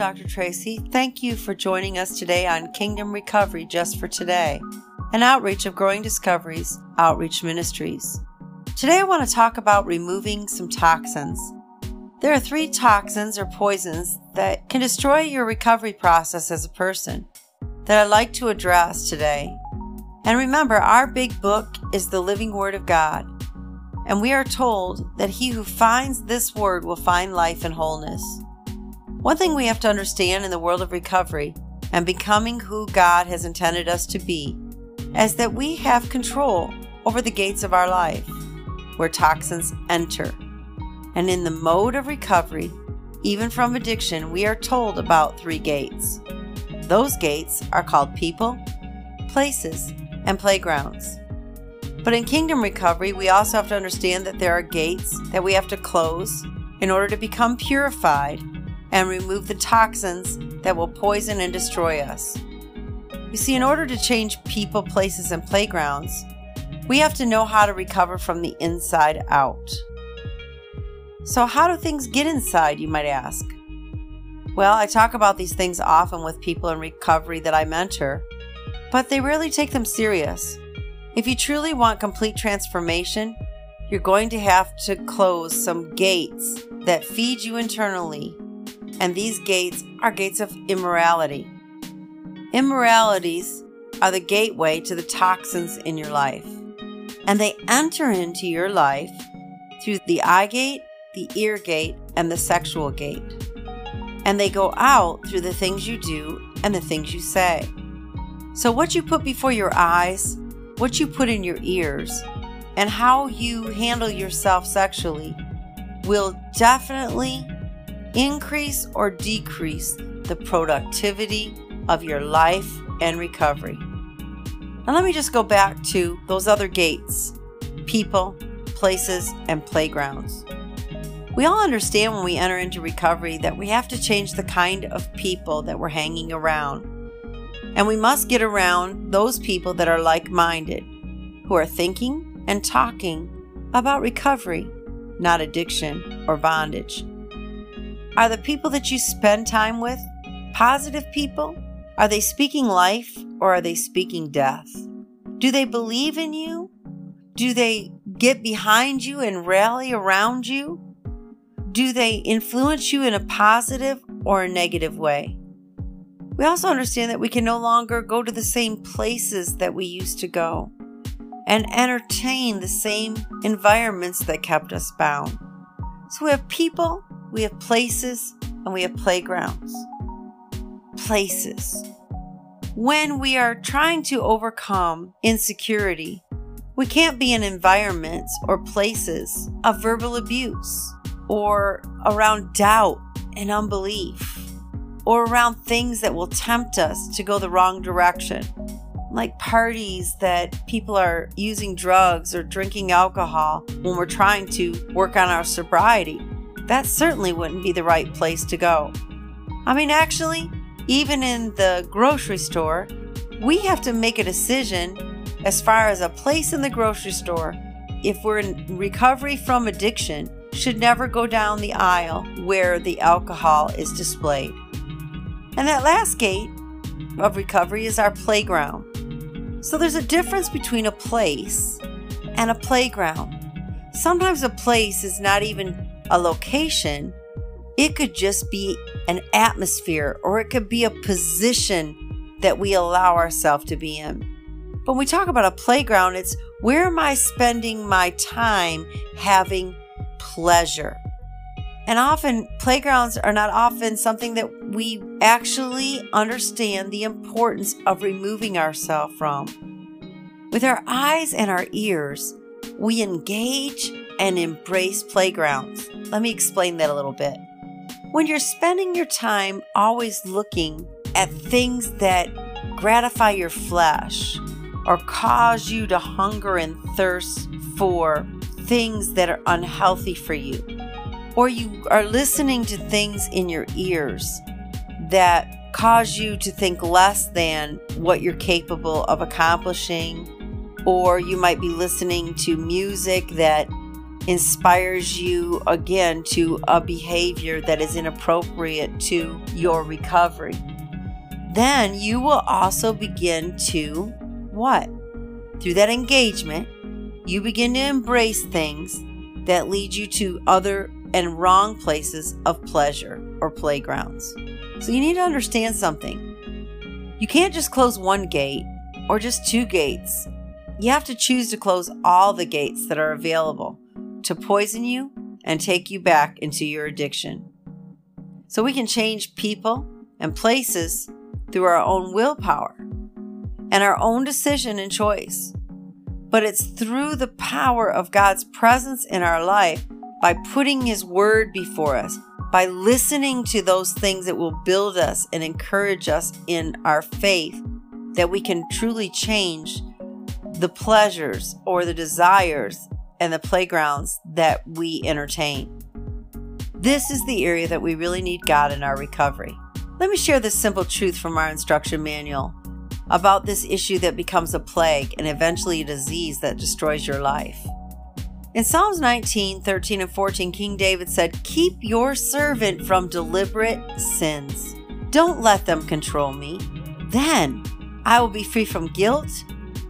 Dr. Tracy. Thank you for joining us today on Kingdom Recovery Just for Today, an outreach of Growing Discoveries Outreach Ministries. Today I want to talk about removing some toxins. There are three toxins or poisons that can destroy your recovery process as a person that I'd like to address today. And remember, our big book is the living Word of God. And we are told that he who finds this word will find life and wholeness. One thing we have to understand in the world of recovery and becoming who God has intended us to be is that we have control over the gates of our life where toxins enter. And in the mode of recovery, even from addiction, we are told about three gates. Those gates are called people, places, and playgrounds. But in kingdom recovery, we also have to understand that there are gates that we have to close in order to become purified and remove the toxins that will poison and destroy us. You see, in order to change people, places, and playgrounds, we have to know how to recover from the inside out. So, how do things get inside, you might ask? Well, I talk about these things often with people in recovery that I mentor, but they rarely take them serious. If you truly want complete transformation, you're going to have to close some gates that feed you internally and these gates are gates of immorality. Immoralities are the gateway to the toxins in your life, and they enter into your life through the eye gate, the ear gate, and the sexual gate. And they go out through the things you do and the things you say. So, what you put before your eyes, what you put in your ears, and how you handle yourself sexually will definitely increase or decrease the productivity of your life and recovery. Now, let me just go back to those other gates people, places, and playgrounds. We all understand when we enter into recovery that we have to change the kind of people that we're hanging around. And we must get around those people that are like minded, who are thinking and talking about recovery, not addiction or bondage. Are the people that you spend time with positive people? Are they speaking life or are they speaking death? Do they believe in you? Do they get behind you and rally around you? Do they influence you in a positive or a negative way? We also understand that we can no longer go to the same places that we used to go and entertain the same environments that kept us bound. So we have people we have places, and we have playgrounds. Places. When we are trying to overcome insecurity, we can't be in environments or places of verbal abuse or around doubt and unbelief or around things that will tempt us to go the wrong direction, like parties that people are using drugs or drinking alcohol when we're trying to work on our sobriety that certainly wouldn't be the right place to go. I mean, actually, even in the grocery store, we have to make a decision as far as a place in the grocery store, if we're in recovery from addiction, should never go down the aisle where the alcohol is displayed. And that last gate of recovery is our playground. So there's a difference between a place and a playground. Sometimes a place is not even a location, it could just be an atmosphere or it could be a position that we allow ourselves to be in. When we talk about a playground, it's where am I spending my time having pleasure? And often, playgrounds are not often something that we actually understand the importance of removing ourselves from. With our eyes and our ears, we engage and embrace playgrounds. Let me explain that a little bit. When you're spending your time always looking at things that gratify your flesh or cause you to hunger and thirst for things that are unhealthy for you, or you are listening to things in your ears that cause you to think less than what you're capable of accomplishing, or you might be listening to music that inspires you again to a behavior that is inappropriate to your recovery, then you will also begin to what? Through that engagement, you begin to embrace things that lead you to other and wrong places of pleasure or playgrounds. So you need to understand something. You can't just close one gate or just two gates. You have to choose to close all the gates that are available to poison you and take you back into your addiction. So we can change people and places through our own willpower and our own decision and choice. But it's through the power of God's presence in our life by putting His Word before us, by listening to those things that will build us and encourage us in our faith, that we can truly change the pleasures or the desires and the playgrounds that we entertain. This is the area that we really need God in our recovery. Let me share this simple truth from our instruction manual about this issue that becomes a plague and eventually a disease that destroys your life. In Psalms 19, 13, and 14, King David said, Keep your servant from deliberate sins. Don't let them control me. Then I will be free from guilt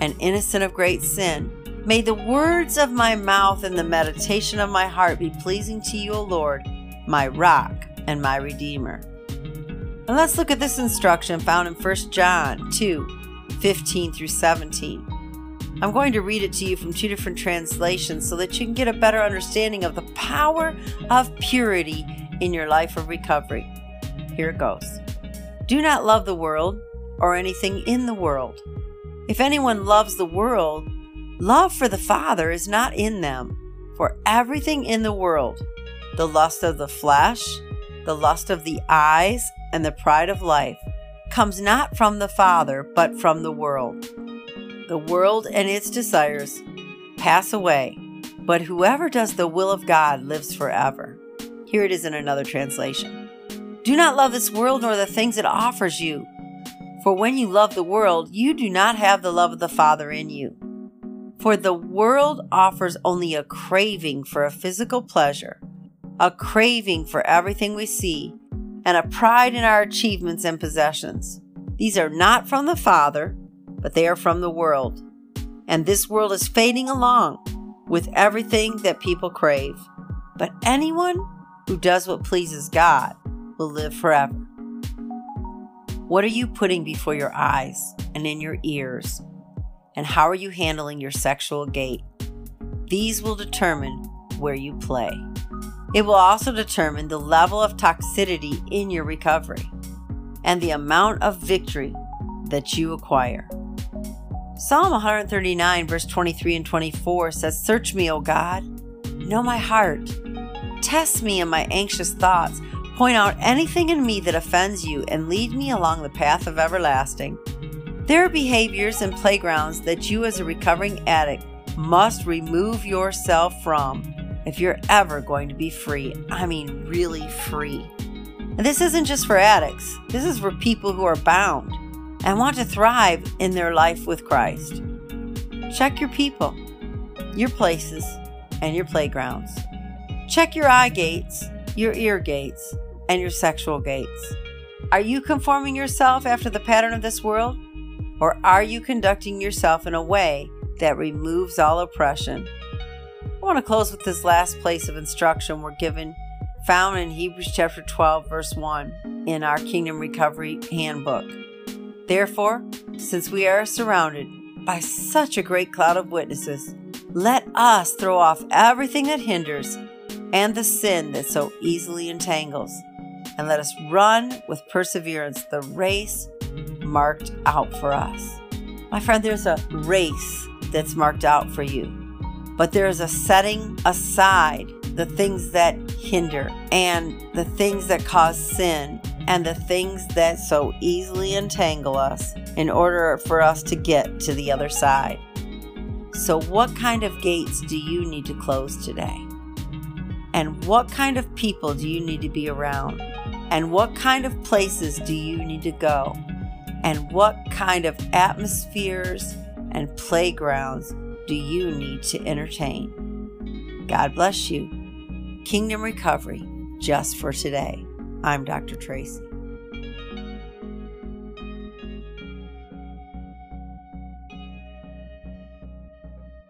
and innocent of great sin. May the words of my mouth and the meditation of my heart be pleasing to you, O Lord, my rock and my redeemer. And let's look at this instruction found in 1 John 2 15 through 17. I'm going to read it to you from two different translations so that you can get a better understanding of the power of purity in your life of recovery. Here it goes Do not love the world or anything in the world. If anyone loves the world, love for the Father is not in them. For everything in the world, the lust of the flesh, the lust of the eyes, and the pride of life, comes not from the Father, but from the world. The world and its desires pass away, but whoever does the will of God lives forever. Here it is in another translation. Do not love this world nor the things it offers you. For when you love the world, you do not have the love of the Father in you. For the world offers only a craving for a physical pleasure, a craving for everything we see, and a pride in our achievements and possessions. These are not from the Father but they are from the world. And this world is fading along with everything that people crave. But anyone who does what pleases God will live forever. What are you putting before your eyes and in your ears? And how are you handling your sexual gate? These will determine where you play. It will also determine the level of toxicity in your recovery and the amount of victory that you acquire. Psalm 139, verse 23 and 24 says, Search me, O God, know my heart. Test me in my anxious thoughts. Point out anything in me that offends you, and lead me along the path of everlasting. There are behaviors and playgrounds that you, as a recovering addict, must remove yourself from if you're ever going to be free. I mean, really free. And this isn't just for addicts, this is for people who are bound and want to thrive in their life with Christ. Check your people, your places, and your playgrounds. Check your eye gates, your ear gates, and your sexual gates. Are you conforming yourself after the pattern of this world? Or are you conducting yourself in a way that removes all oppression? I want to close with this last place of instruction we're given, found in Hebrews chapter 12, verse 1 in our Kingdom Recovery Handbook. Therefore, since we are surrounded by such a great cloud of witnesses, let us throw off everything that hinders and the sin that so easily entangles, and let us run with perseverance the race marked out for us. My friend, there's a race that's marked out for you, but there is a setting aside the things that hinder and the things that cause sin and the things that so easily entangle us in order for us to get to the other side. So, what kind of gates do you need to close today? And what kind of people do you need to be around? And what kind of places do you need to go? And what kind of atmospheres and playgrounds do you need to entertain? God bless you. Kingdom Recovery, just for today. I'm Dr. Tracy.